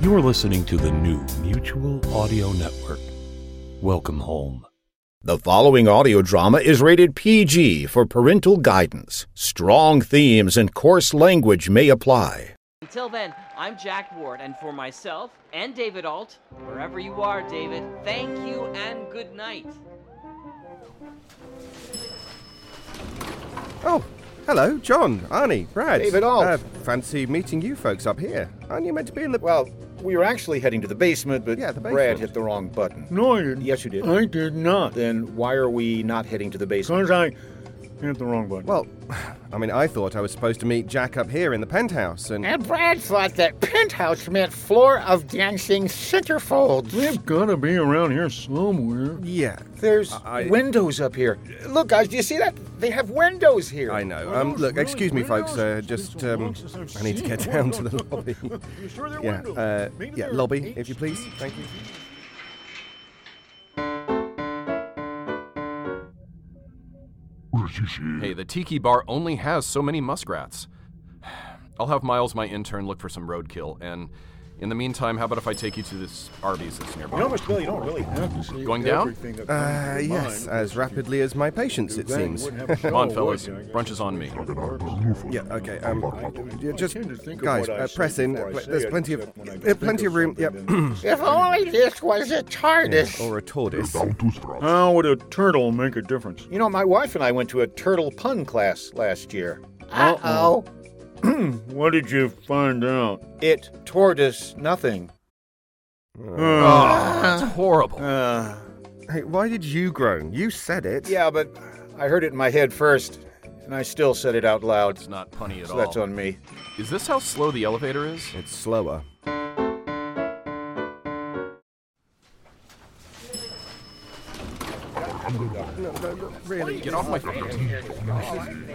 You are listening to the new Mutual Audio Network. Welcome home. The following audio drama is rated PG for parental guidance. Strong themes and coarse language may apply. Until then, I'm Jack Ward, and for myself and David Alt, wherever you are, David, thank you and good night. Oh, hello, John, Arnie, Brad. David Alt. Uh, fancy meeting you folks up here. Aren't you meant to be in the... Well, we were actually heading to the basement, but Yeah, the basement. Brad hit the wrong button. No, I didn't. Yes, you did. I did not. Then why are we not heading to the basement? Because I hit the wrong button. Well, I mean, I thought I was supposed to meet Jack up here in the penthouse, and... And Brad thought that penthouse meant floor of dancing centerfolds. They've got to be around here somewhere. Yeah, There's I- windows up here. Look, guys, do you see that? They have windows here. I know. Um, look, excuse me, folks. Uh, just, um, I need to get down to the lobby. You sure they're Yeah, windows? uh, yeah, lobby, if you please. Thank you. Hey, the Tiki Bar only has so many muskrats. I'll have Miles, my intern, look for some roadkill, and in the meantime, how about if I take you to this Arby's that's nearby? You know, Mr. Bill, you don't really have to see Going down? everything that Uh, comes to yes, mind. as rapidly as my patience, it Then you seems. wouldn't have a Come on, show, fellas. would you? I guess. Brunch is on me. Yeah, okay, um, yeah, just, tend to think of guys, what I uh, say press in. before I Pl- say There's it, plenty of, except when I uh, think plenty of of room, yep. something, If only this was a TARDIS. or a tortoise. How would a turtle make a difference? You know, my wife and I went to a turtle pun class last year. Uh-oh. What did you find out? It toured us nothing. Uh, Oh, that's horrible. Uh, Hey, why did you groan? You said it. yeah, but I heard it in my head first, and I still said it out loud. It's not punny at So all. that's on me. Is this how slow the elevator is? It's slower. Really. Get off my foot.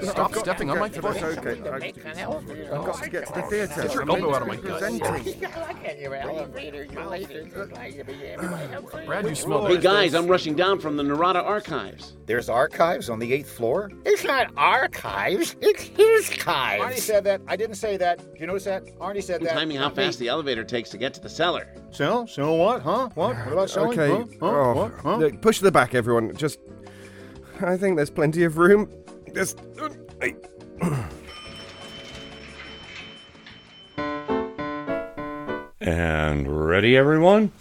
Stop stepping on my That's foot. okay. I, I've got to get to the theatre. Get your I'm elbow out of my be gut. presenting. Brad, you smell Hey guys, I'm rushing down from the Narada archives. There's archives on the eighth floor? It's not archives, it's his Arnie chives. said that. I didn't say that. Do you notice that? Arnie said I'm that. timing how fast the elevator takes to get to the cellar. Sell? Sell what? Huh? What? What about selling? Okay. Huh? Huh? Oh, What? Huh? look, push to the back, everyone. Just. I think there's plenty of room. Just. uh, hey. And ready, everyone?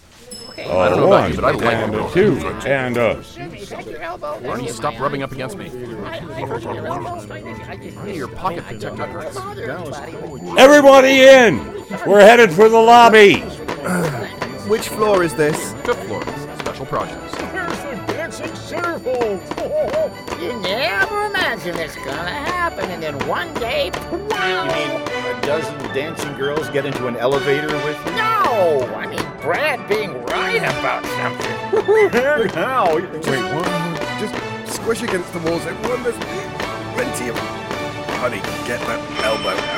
I don't know about you, but I like and it. a two, and a. Arnie, stop rubbing up against me. Arnie, your pocket protector hurts. Everybody in! We're headed for the lobby! Which floor is this? Fifth floor. Special projects. Here's the dancing centerfold. You never imagine it's gonna happen, and then one day, wow. You mean a dozen dancing girls get into an elevator with you? no! I mean, Brad being right about something. How? Wait, what? Just squish against the walls, everyone. There's plenty of. Honey, get that elbow out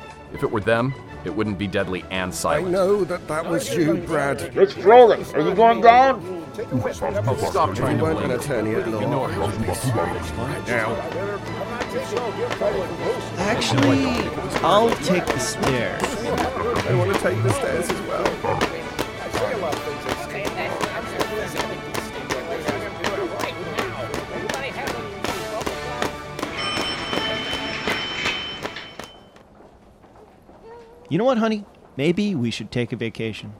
If it were them, it wouldn't be deadly and silent. I know that that was you, Brad. It's rolling. Are you going down? Stop trying to weren't an attorney at law. it was me. Now, Actually, I'll take the stairs. I want to take the stairs as well. You know what, honey? Maybe we should take a vacation.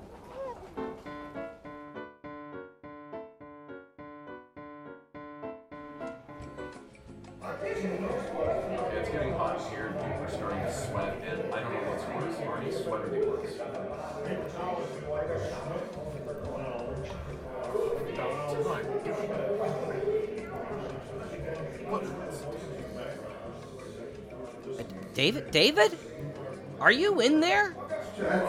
Are you in there? Jack.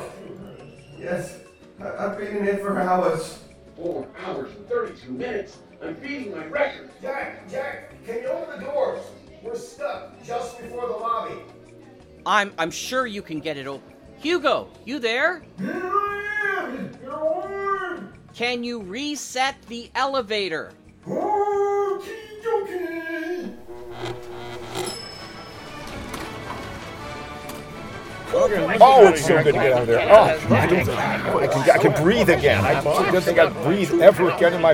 Yes. I- I've been in here for hours. Four hours and 32 minutes. I'm beating my record. Jack, Jack, can you open the doors? We're stuck just before the lobby. I'm I'm sure you can get it open. Hugo, you there? Here I am! Can you reset the elevator? Oh, Oh, it's so good to get out of there. Oh, I, don't, I, can, I can breathe again. I don't think I'd breathe ever again in my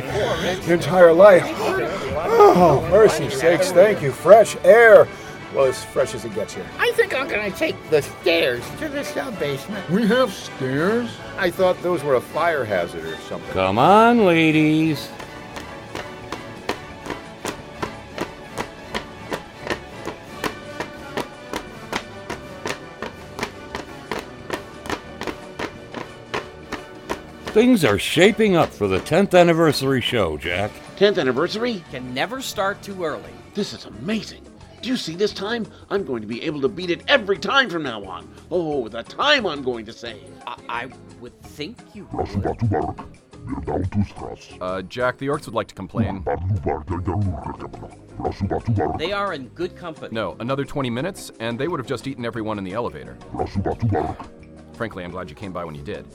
entire life. Oh, mercy sakes, thank you. Fresh air. Well, as fresh as it gets here. I think I'm gonna take the stairs to the sub basement. We have stairs? I thought those were a fire hazard or something. Come on, ladies. Things are shaping up for the 10th anniversary show, Jack. 10th anniversary? Can never start too early. This is amazing. Do you see this time? I'm going to be able to beat it every time from now on. Oh, the time I'm going to save. I, I would think you Uh, Jack, the orcs would like to complain. They are in good company. No, another 20 minutes, and they would have just eaten everyone in the elevator. Frankly, I'm glad you came by when you did.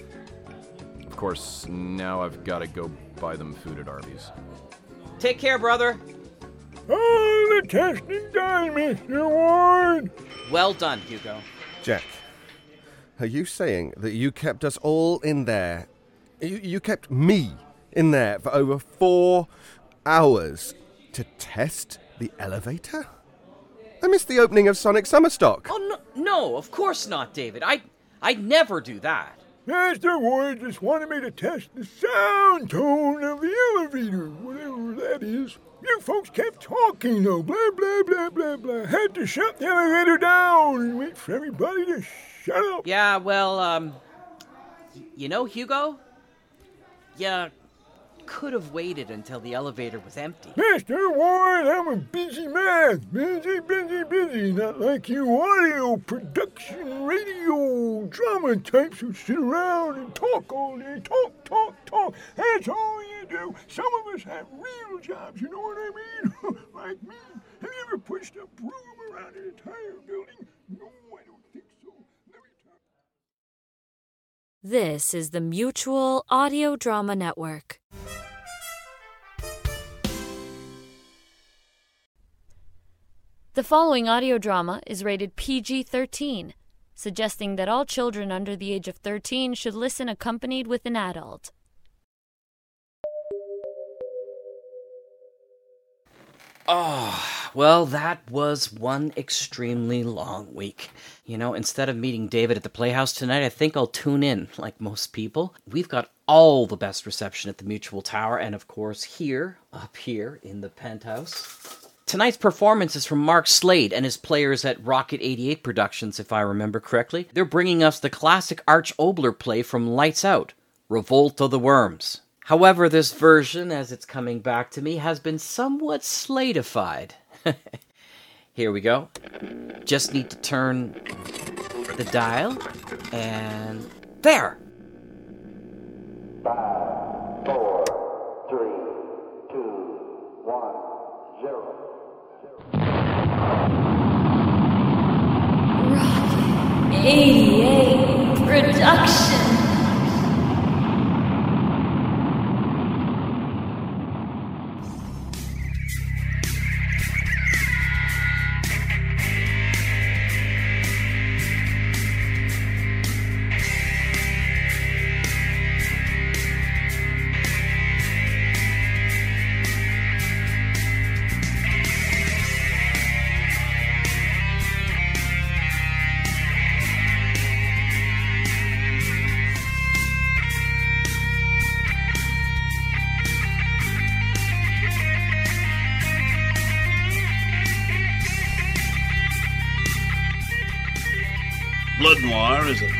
Of course, now I've got to go buy them food at Arby's. Take care, brother. Oh, the testing done, Mr. Ward. Well done, Hugo. Jack, are you saying that you kept us all in there? You, you kept me in there for over four hours to test the elevator? I missed the opening of Sonic Summerstock. Oh no, no, of course not, David. I I'd never do that. Mr. Ward just wanted me to test the sound tone of the elevator, whatever that is. You folks kept talking, though, blah, blah, blah, blah, blah. Had to shut the elevator down and wait for everybody to shut up. Yeah, well, um, you know, Hugo, you could have waited until the elevator was empty. Mr. Ward, I'm a busy man. Busy, busy, busy. Not like you audio production, radio, drama types who sit around and talk all day. Talk, talk, talk. That's all you do. Some of us have real jobs, you know what I mean? like me. Have you ever pushed a broom around an entire building? No, I don't think so. Let me tell This is the Mutual Audio Drama Network. The following audio drama is rated PG 13, suggesting that all children under the age of 13 should listen accompanied with an adult. Oh, well, that was one extremely long week. You know, instead of meeting David at the Playhouse tonight, I think I'll tune in, like most people. We've got all the best reception at the Mutual Tower, and of course, here, up here in the penthouse. Tonight's performance is from Mark Slade and his players at Rocket 88 Productions, if I remember correctly. They're bringing us the classic Arch Oboler play from Lights Out Revolt of the Worms. However, this version, as it's coming back to me, has been somewhat slatified. Here we go. Just need to turn the dial, and there! Five, four, three, two, one, zero. Rocket 88 Production. Noir is a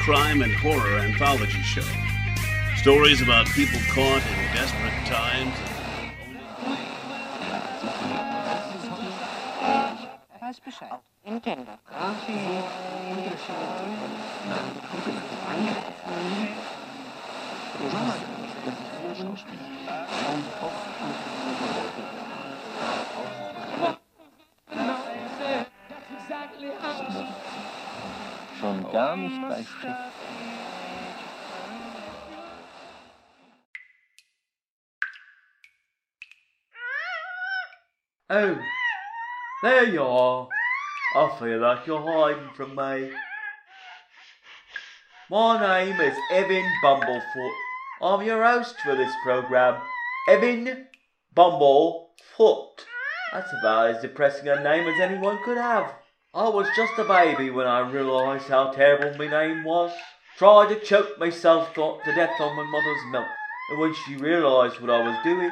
crime and horror anthology show. Stories about people caught in desperate times. Weiß Bescheid. Oh, Nintendo. Oh, there you are. I feel like you're hiding from me. My name is Evan Bumblefoot. I'm your host for this program. Evan Bumblefoot. That's about as depressing a name as anyone could have. I was just a baby when I realised how terrible my name was. Tried to choke myself to death on my mother's milk, and when she realised what I was doing,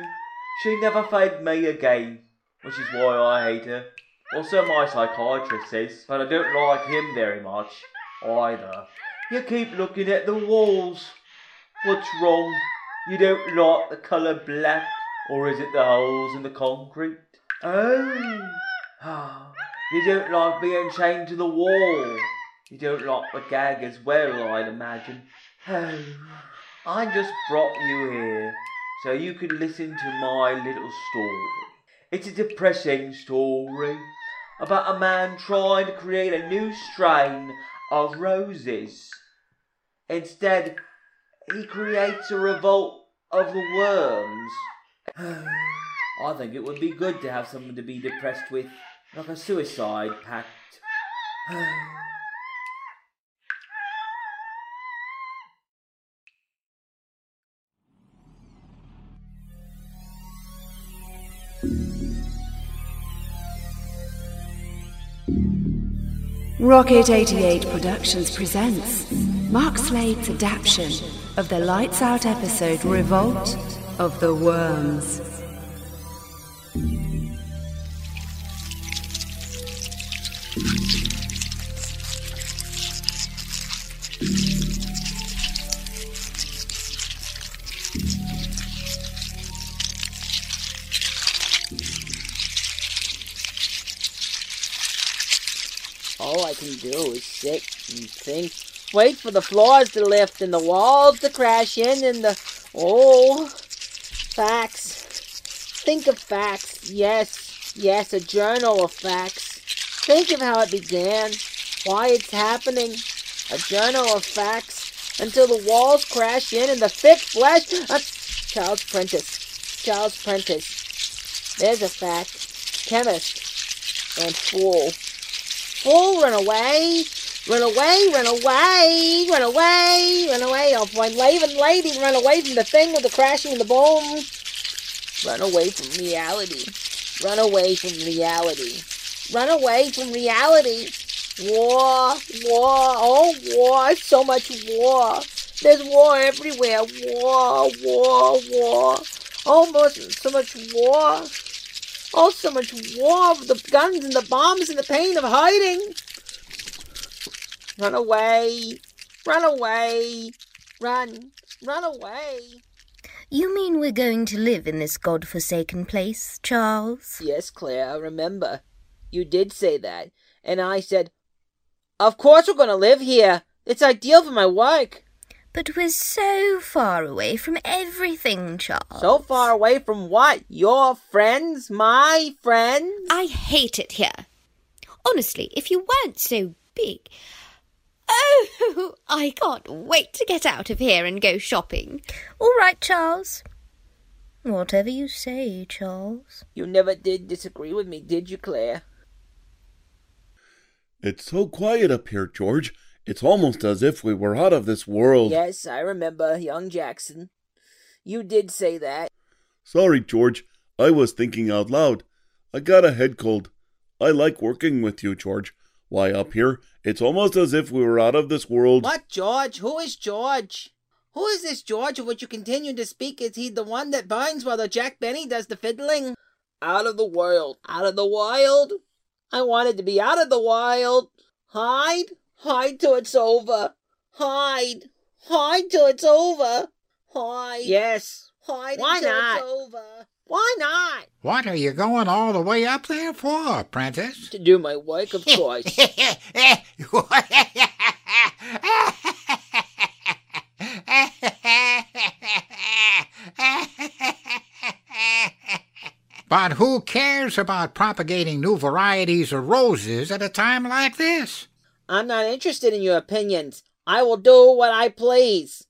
she never fed me again, which is why I hate her. Also, my psychiatrist says, but I don't like him very much either. You keep looking at the walls. What's wrong? You don't like the colour black, or is it the holes in the concrete? Oh, you don't like being chained to the wall. You don't like the gag as well, I'd imagine. Oh, I just brought you here so you could listen to my little story. It's a depressing story about a man trying to create a new strain of roses. Instead, he creates a revolt of the worms. I think it would be good to have someone to be depressed with, like a suicide pact. Rocket 88 Productions presents Mark Slade's adaptation of the Lights Out episode Revolt of the Worms. Do is sit and think. Wait for the floors to lift and the walls to crash in and the. Oh. Facts. Think of facts. Yes. Yes, a journal of facts. Think of how it began. Why it's happening. A journal of facts. Until the walls crash in and the thick flesh. That's Charles Prentice. Charles Prentice. There's a fact. Chemist. And fool. Fool, run away! Run away, run away, run away, run away. Oh, my Laven lady, run away from the thing with the crashing and the boom. Run away from reality. Run away from reality. Run away from reality. War, war, oh, war, so much war. There's war everywhere. War, war, war. Almost so much war. Oh, so much war of the guns and the bombs and the pain of hiding. Run away. Run away. Run. Run away. You mean we're going to live in this god-forsaken place, Charles? Yes, Claire, I remember. You did say that. And I said, Of course we're going to live here. It's ideal for my work. But we're so far away from everything, Charles. So far away from what? Your friends? My friends? I hate it here. Honestly, if you weren't so big. Oh, I can't wait to get out of here and go shopping. All right, Charles. Whatever you say, Charles. You never did disagree with me, did you, Claire? It's so quiet up here, George. It's almost as if we were out of this world. Yes, I remember, young Jackson. You did say that. Sorry, George. I was thinking out loud. I got a head cold. I like working with you, George. Why, up here, it's almost as if we were out of this world. What, George? Who is George? Who is this George of which you continue to speak? Is he the one that binds while the Jack Benny does the fiddling? Out of the world. Out of the wild? I wanted to be out of the wild. Hide? Hide till it's over. Hide. Hide till it's over. Hide. Yes. Hide Why until not? it's over. Why not? What are you going all the way up there for, apprentice? To do my work, of course. But who cares about propagating new varieties of roses at a time like this? I'm not interested in your opinions. I will do what I please.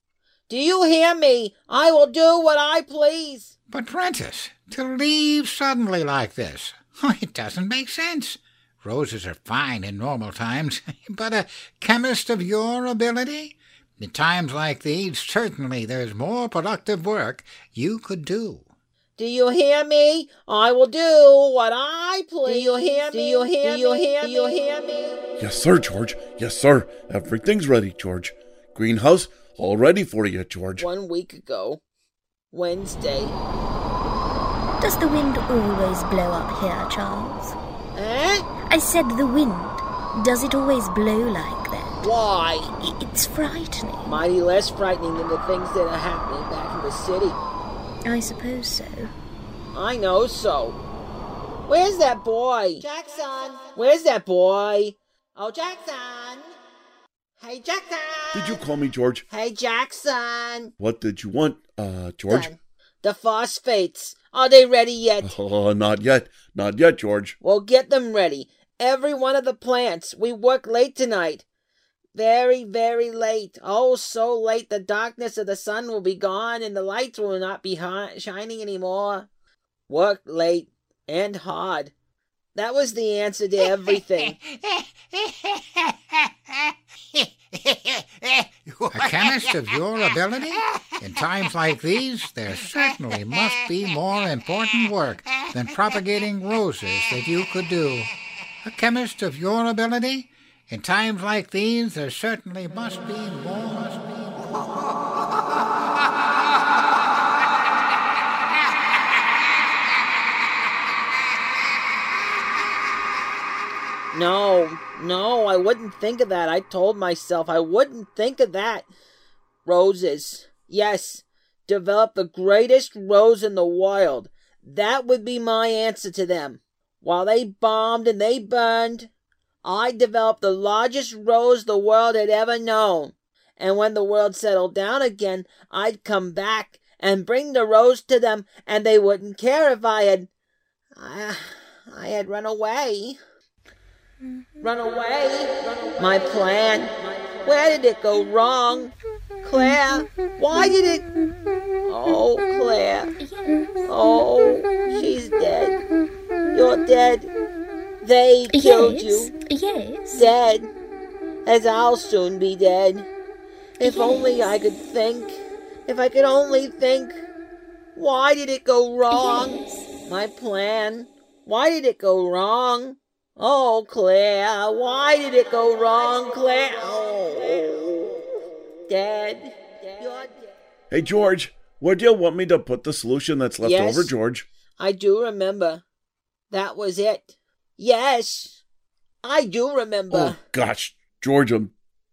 Do you hear me? I will do what I please. But, Prentice, to leave suddenly like this, it doesn't make sense. Roses are fine in normal times, but a chemist of your ability? In times like these, certainly there's more productive work you could do. Do you hear me? I will do what I please. Do you hear me? Do you hear me? Do you hear me? Do you hear me? Yes, sir, George. Yes, sir. Everything's ready, George. Greenhouse all ready for you, George. One week ago, Wednesday. Does the wind always blow up here, Charles? Eh? I said the wind. Does it always blow like that? Why? It's frightening. Mighty less frightening than the things that are happening back in the city. I suppose so. I know so. Where's that boy? Jackson. Where's that boy? Oh, Jackson. Hey, Jackson. Did you call me George? Hey, Jackson. What did you want, uh, George? Done. The phosphates. Are they ready yet? Oh, not yet. Not yet, George. Well, get them ready. Every one of the plants. We work late tonight. Very, very late. Oh, so late the darkness of the sun will be gone and the lights will not be hi- shining anymore. Work late and hard. That was the answer to everything. A chemist of your ability? In times like these, there certainly must be more important work than propagating roses that you could do. A chemist of your ability? In times like these, there certainly must be more. No, no, I wouldn't think of that. I told myself I wouldn't think of that. Roses. Yes, develop the greatest rose in the wild. That would be my answer to them. While they bombed and they burned, I developed the largest rose the world had ever known. And when the world settled down again, I'd come back and bring the rose to them, and they wouldn't care if I had. I, I had run away. Mm-hmm. Run away. My plan. Where did it go wrong? Claire, why did it. Oh, Claire. Oh, she's dead. You're dead. They killed Yes, you. Yes. Dead. As I'll soon be dead. If only I could think. If I could only think. Why did it go wrong? My plan. Why did it go wrong? Oh, Claire, why did it go wrong, Claire? Oh, dead. Dead. Hey, George, where do you want me to put the solution that's left Yes? over, George? I do remember. That was it. Yes, I do remember. Oh, gosh, George, I'm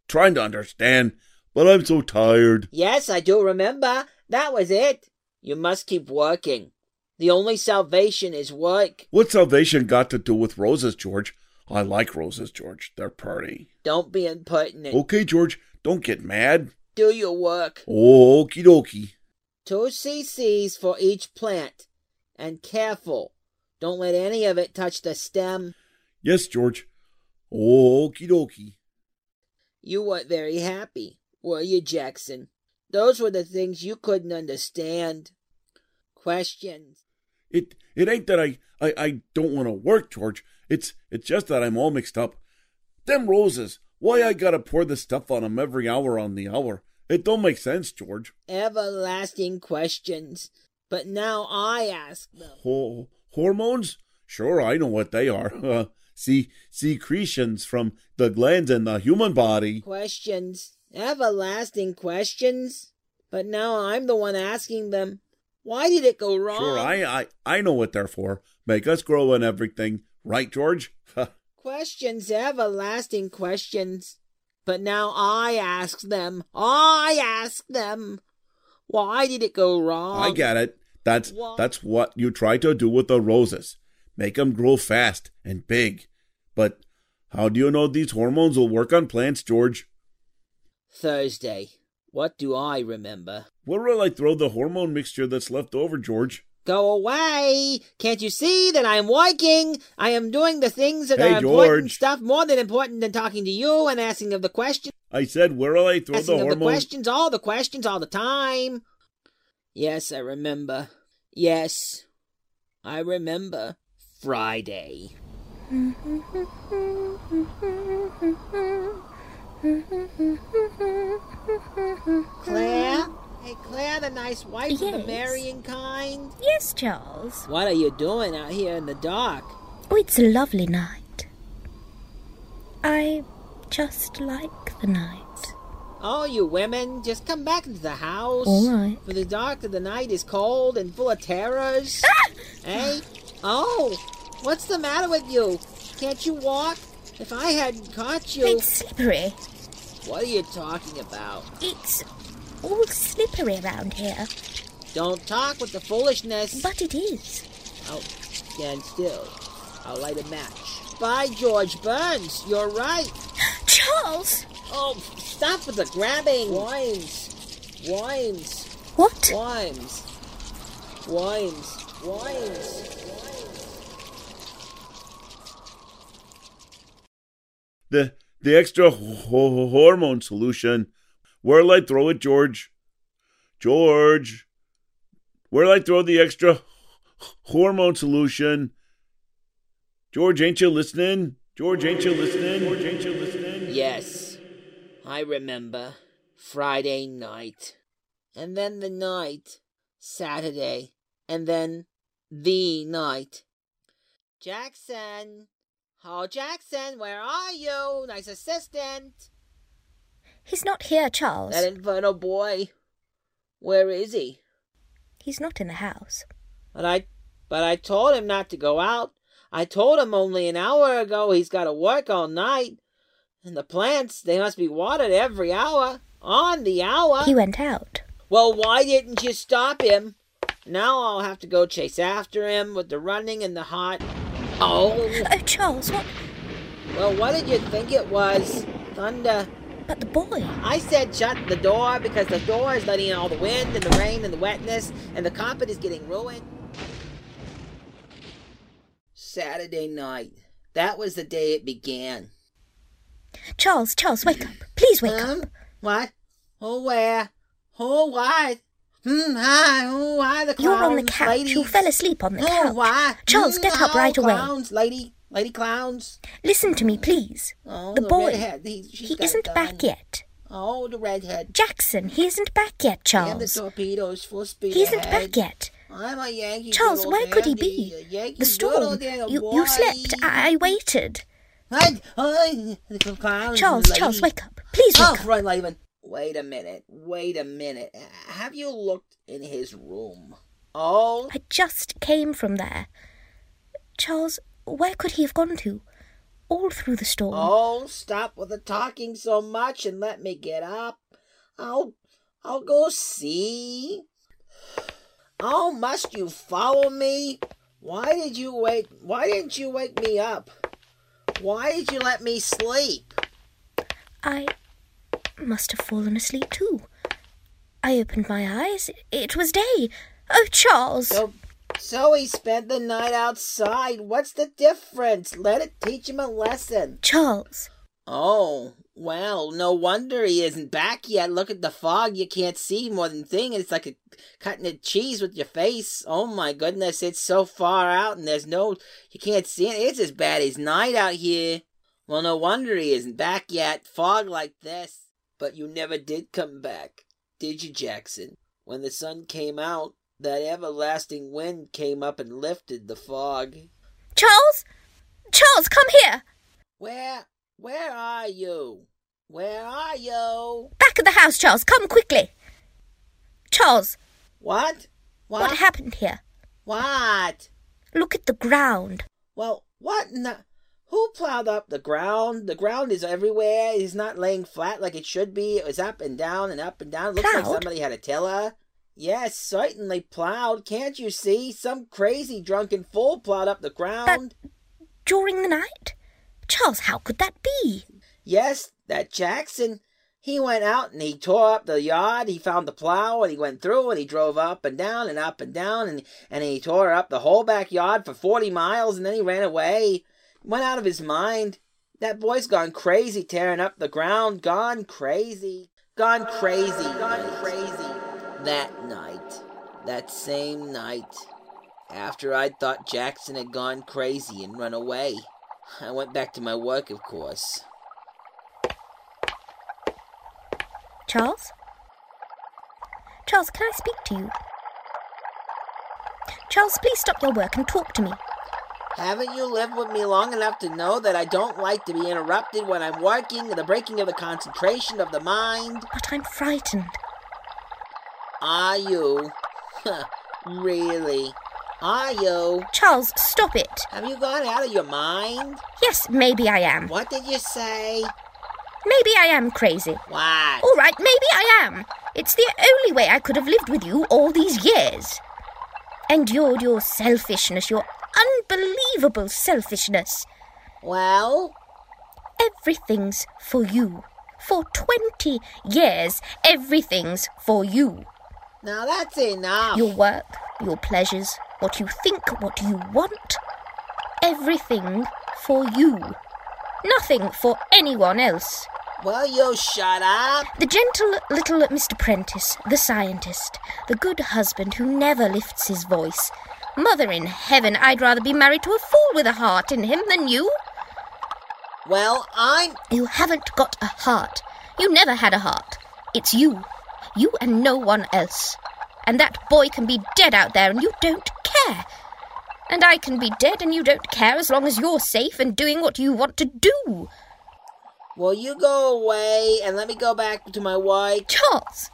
trying to understand, but I'm so tired. Yes, I do remember. That was it. You must keep working. The only salvation is work. What salvation got to do with roses, George? I like roses, George. They're pretty. Don't be impertinent. Okay, George, don't get mad. Do your work. Okie dokie. Two cc's for each plant. And careful. Don't let any of it touch the stem. Yes, George. Okie dokie. You weren't very happy, were you, Jackson? Those were the things you couldn't understand. Questions. It it ain't that I I, I don't want to work, George. It's it's just that I'm all mixed up. Them roses. Why I gotta pour the stuff on 'em every hour on the hour? It don't make sense, George. Everlasting questions. But now I ask them. Ho- hormones? Sure, I know what they are. Uh, see, secretions from the glands in the human body. Questions. Everlasting questions. But now I'm the one asking them. Why did it go wrong? Sure, I, I I know what they're for. Make us grow and everything, right, George? Questions, everlasting questions. But now I ask them, I ask them, why did it go wrong? I get it. That's What? that's what you try to do with the roses. Make 'em grow fast and big. But how do you know these hormones will work on plants, George? Thursday. What do I remember? Where will I throw the hormone mixture that's left over, George? Go away! Can't you see that I am working? I am doing the things that Hey, are important stuff, more than important than talking to you and asking of the questions. I said, where will I throw the asking the hormone? questions, all the questions, all the time. Yes, I remember. Yes, I remember. Friday. Claire? Hey, Claire, the nice wife of the Yes. marrying kind? Yes, Charles. What are you doing out here in the dark? Oh, it's a lovely night. I just like the night. Oh, you women, just come back into the house. All right. For the dark of the night is cold and full of terrors. Ah! Hey! Oh, what's the matter with you? Can't you walk? If I hadn't caught you. It's slippery. What are you talking about? It's all slippery around here. Don't talk with the foolishness. But it is. Oh, stand still. I'll light a match. By George Burns, you're right. Charles! Oh, stop with the grabbing. Wines. Wines. What? Wines. Wines. Wines. The the extra ho- ho- hormone solution. Where'll I throw it, George? George, where'll I throw the extra h- hormone solution? George, ain't you listening? George, ain't you listening? George, ain't you listening? Yes, I remember. Friday night. And then the night. Saturday. And then the night. Jackson! Oh, Jackson, where are you? Nice assistant. He's not here, Charles. That infernal boy. Where is he? He's not in the house. But I but I told him not to go out. I told him only an hour ago he's got to work all night. And the plants, they must be watered every hour. On the hour. He went out. Well, why didn't you stop him? Now I'll have to go chase after him with the running and the hot. Oh. Oh, Charles, what? Well, what did you think it was? Thunder. But the boy. I said shut the door because the door is letting in all the wind and the rain and the wetness, and the carpet is getting ruined. Saturday night. That was the day it began. Charles, Charles, wake up. Please wake Um, up. What? Oh, where? Oh, why? Hmm, hi, oh, why the clowns, You're on the couch. ladies? You fell asleep on the Oh, couch. why? Charles, Hmm, get up oh, right away. Clowns, lady, lady clowns. Listen to me, please. Oh, the the boy. Redhead, he, he isn't done. back yet. Oh, the redhead. Jackson, he isn't back yet, And the Charles. torpedoes full speed He isn't ahead. back yet. I'm a Yankee. Charles, where could he be? The storm. You, you slept. I, I waited. What? Oh, the clowns, Charles. Charles, wake up. Please Oh, wake up. right. Wait a minute. Wait a minute. Have you looked in his room? Oh, I just came from there. Charles, where could he have gone to? All through the storm. oh, stop with the talking so much and let me get up. I'll, I'll go see. Oh, must you follow me? Why did you wake? Why didn't you wake me up? Why did you let me sleep? I must have fallen asleep too. I opened my eyes. It was day. Oh, Charles! So, so he spent the night outside. What's the difference? Let it teach him a lesson. Charles! Oh, well, no wonder he isn't back yet. Look at the fog. You can't see more than thing. It's like a cutting a cheese with your face. Oh my goodness, it's so far out and there's no you can't see it. It's as bad as night out here. Well, no wonder he isn't back yet. Fog like this. But you never did come back, did you, Jackson? When the sun came out, that everlasting wind came up and lifted the fog. Charles! Charles, come here! Where where are you? Where are you? Back of the house, Charles. Come quickly. Charles, What? What? what happened here? What? Look at the ground. Well, what in the Who plowed up the ground? The ground is everywhere. It's not laying flat like it should be. It was up and down and up and down. It looks like somebody had a tiller. Yes, certainly plowed. Can't you see? Some crazy drunken fool plowed up the ground. But During the night? Charles, how could that be? Yes, that Jackson. He went out and he tore up the yard. He found the plow and he went through and he drove up and down and up and down and, and he tore up the whole backyard for 40 miles and then he ran away. Went out of his mind. That boy's gone crazy tearing up the ground. Gone crazy. Gone crazy. Gone crazy. That night. That same night. After I thought Jackson had gone crazy and run away. I went back to my work, of course. Charles? Charles, can I speak to you? Charles, please stop your work and talk to me. Haven't you lived with me long enough to know that I don't like to be interrupted when I'm working, the breaking of the concentration of the mind? But I'm frightened. Are you? really? Are you? Charles, stop it. Have you gone out of your mind? Yes, maybe I am. What did you say? Maybe I am crazy. What? All right, maybe I am. It's the only way I could have lived with you all these years. Endured your selfishness, your unbelievable selfishness. Well? Everything's for you. For 20 years, everything's for you. Now that's enough. Your work, your pleasures, what you think, what you want. Everything for you. Nothing for anyone else. Well, you shut up. The gentle little Mr. Prentice, the scientist, the good husband who never lifts his voice. Mother in heaven, I'd rather be married to a fool with a heart in him than you. Well, I'm. You haven't got a heart. You never had a heart. It's you. You and no one else. And that boy can be dead out there and you don't care. And I can be dead and you don't care as long as you're safe and doing what you want to do. Well, you go away and let me go back to my wife? Charles!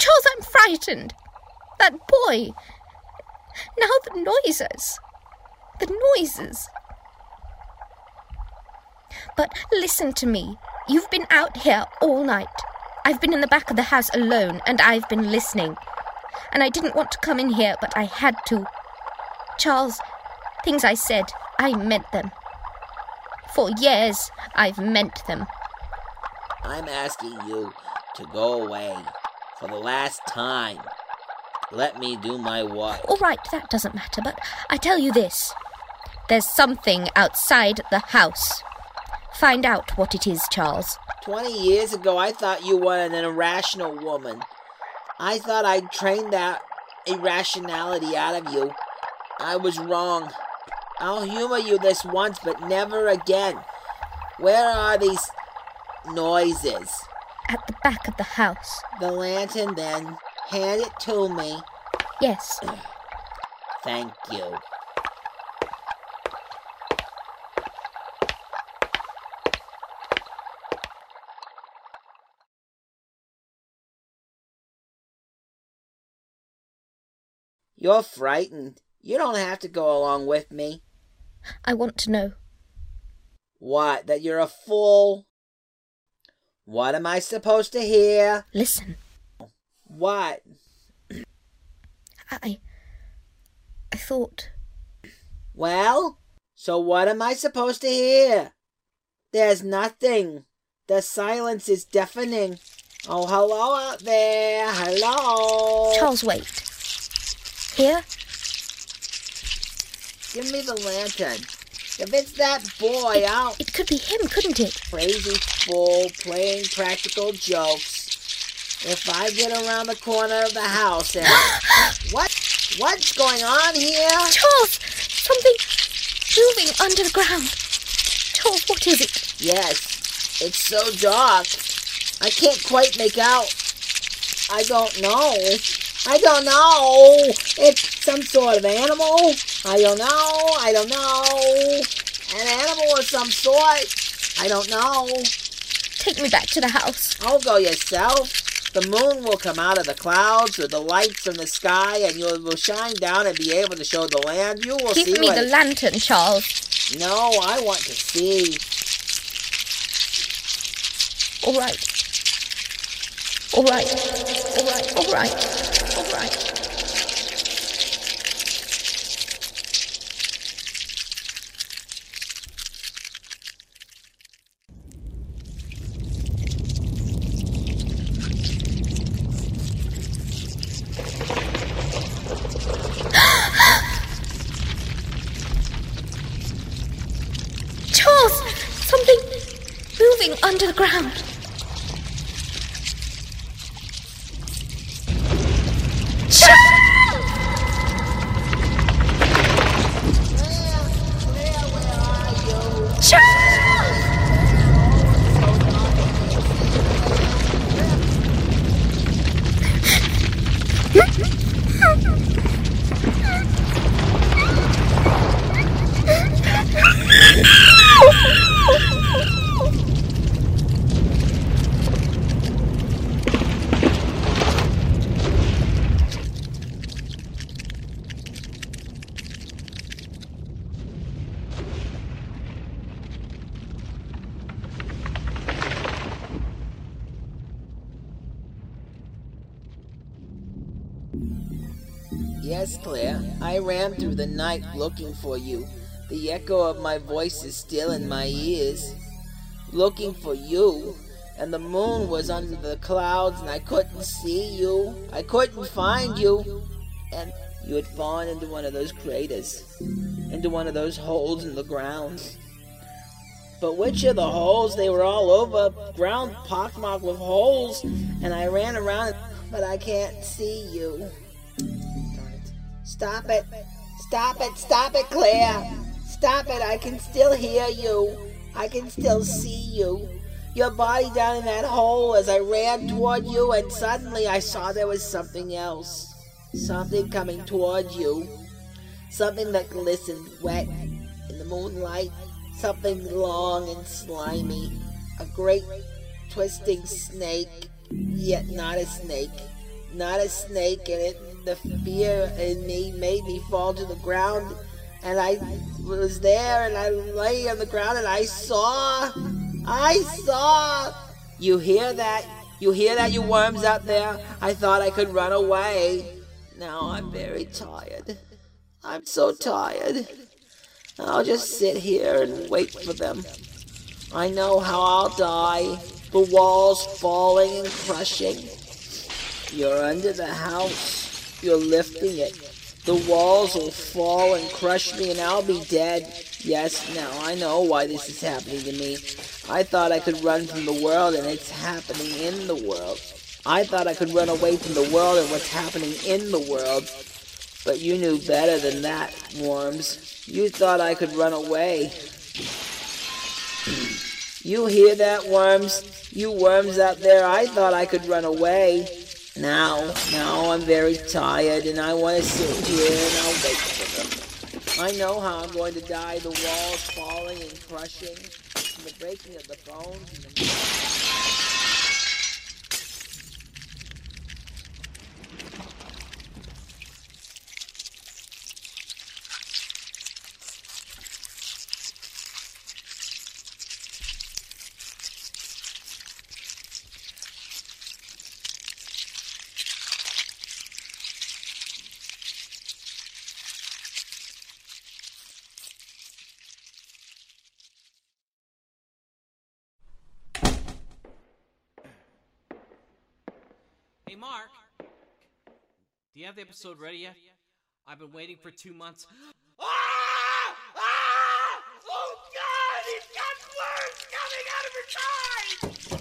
Charles, I'm frightened. That boy. Now the noises. The noises. But listen to me. You've been out here all night. I've been in the back of the house alone, and I've been listening. And I didn't want to come in here, but I had to. Charles, things I said, I meant them. For years, I've meant them. I'm asking you to go away for the last time. Let me do my work. All right, that doesn't matter, but I tell you this there's something outside the house. Find out what it is, Charles. Twenty years ago, I thought you were an irrational woman. I thought I'd trained that irrationality out of you. I was wrong. I'll humor you this once, but never again. Where are these noises? At the back of the house. The lantern, then. Hand it to me. Yes. Thank you. You're frightened. You don't have to go along with me. I want to know. What? That you're a fool? What am I supposed to hear? Listen. What? I. I thought. Well, so what am I supposed to hear? There's nothing. The silence is deafening. Oh, hello out there. Hello. Charles, wait. Here? Give me the lantern. If it's that boy, I'll. It could be him, couldn't it? Crazy fool playing practical jokes. If I get around the corner of the house and. what? What's going on here? Charles! Something moving under the ground. Charles, what is it? Yes, it's so dark. I can't quite make out. I don't know. I don't know. It's some sort of animal. I don't know. I don't know. An animal of some sort. I don't know. Take me back to the house. I'll go yourself. The moon will come out of the clouds with the lights from the sky, and you will shine down and be able to show the land. You will see. Give me what the lantern, Charles. No, I want to see. All right. All right. All right. All right. All right. Ran through the night looking for you. The echo of my voice is still in my ears. Looking for you. And the moon was under the clouds and I couldn't see you. I couldn't find you. And you had fallen into one of those craters. Into one of those holes in the ground. But which of the holes? They were all over. Ground pockmarked with holes. And I ran around, but I can't see you. Stop it. Stop it. Stop it, Claire. Stop it. I can still hear you. I can still see you. Your body down in that hole as I ran toward you, and suddenly I saw there was something else. Something coming toward you. Something that glistened wet in the moonlight. Something long and slimy. A great twisting snake, yet not a snake. Not a snake, and it the fear in me made me fall to the ground and I was there and I lay on the ground and I saw I saw You hear that? You hear that you worms out there? I thought I could run away. Now I'm very tired. I'm so tired. I'll just sit here and wait for them. I know how I'll die. The walls falling and crushing. You're under the house. You're lifting it. The walls will fall and crush me and I'll be dead. Yes, now I know why this is happening to me. I thought I could run from the world and it's happening in the world. I thought I could run away from the world and what's happening in the world. But you knew better than that, worms. You thought I could run away. You hear that, worms? You worms out there, I thought I could run away. Now, now I'm very tired and I want to sit here and I'll wait for them. I know how I'm going to die, the walls falling and crushing, and the breaking of the bones the episode ready yet? I've been waiting for two months. Ah! Ah! Oh God! He's got worms coming out of his eyes!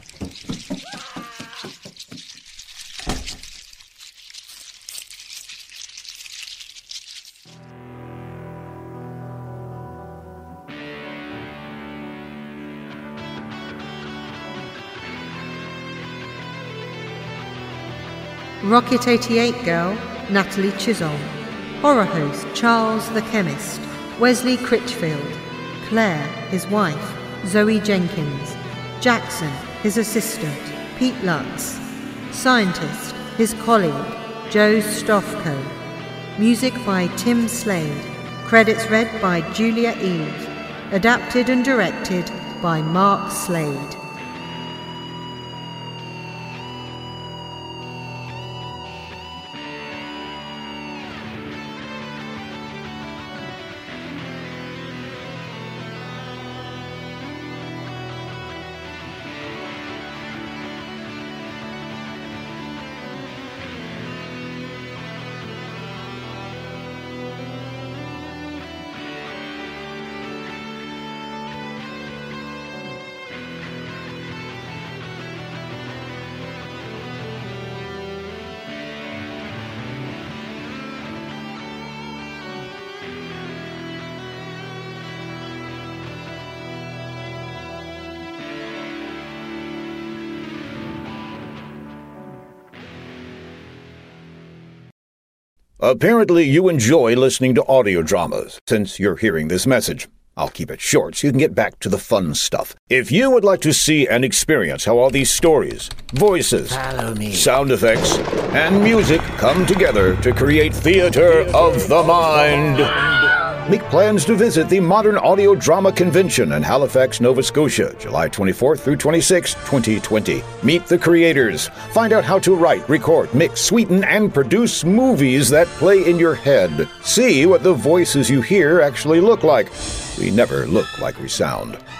Rocket 88 girl, Natalie Chisholm. Horror host, Charles the Chemist. Wesley Critchfield. Claire, his wife. Zoe Jenkins. Jackson, his assistant. Pete Lutz. Scientist, his colleague, Joe Stofko. Music by Tim Slade. Credits read by Julia Eve. adapted and directed by Mark Slade. Apparently, you enjoy listening to audio dramas since you're hearing this message. I'll keep it short so you can get back to the fun stuff. If you would like to see and experience how all these stories, voices, sound effects, and music come together to create theater of the mind, make plans to visit the Modern Audio Drama Convention in Halifax, Nova Scotia, July 24th through 26, 2020. Meet the creators. Find out how to write, record, mix, sweeten, and produce movies that play in your head. See what the voices you hear actually look like. We never look like we sound.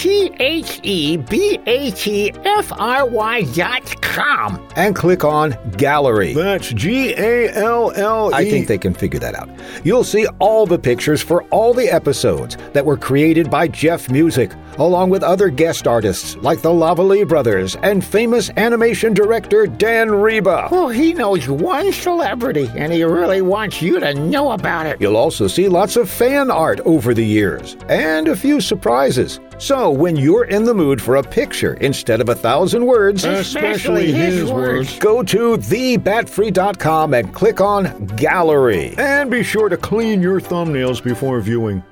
T H E B A T F R Y dot com. And click on Gallery. That's G A L L E. I think they can figure that out. You'll see all the pictures for all the episodes that were created by Jeff Music, along with other guest artists like the Lavalley brothers and famous animation director Dan Riba. Well, he knows one celebrity, and he really wants you to know about it. You'll also see lots of fan art over the years and a few surprises. So, when you're in the mood for a picture instead of a thousand words, Especially his words. go to thebatfry.com and click on Gallery. And be sure to clean your thumbnails before viewing.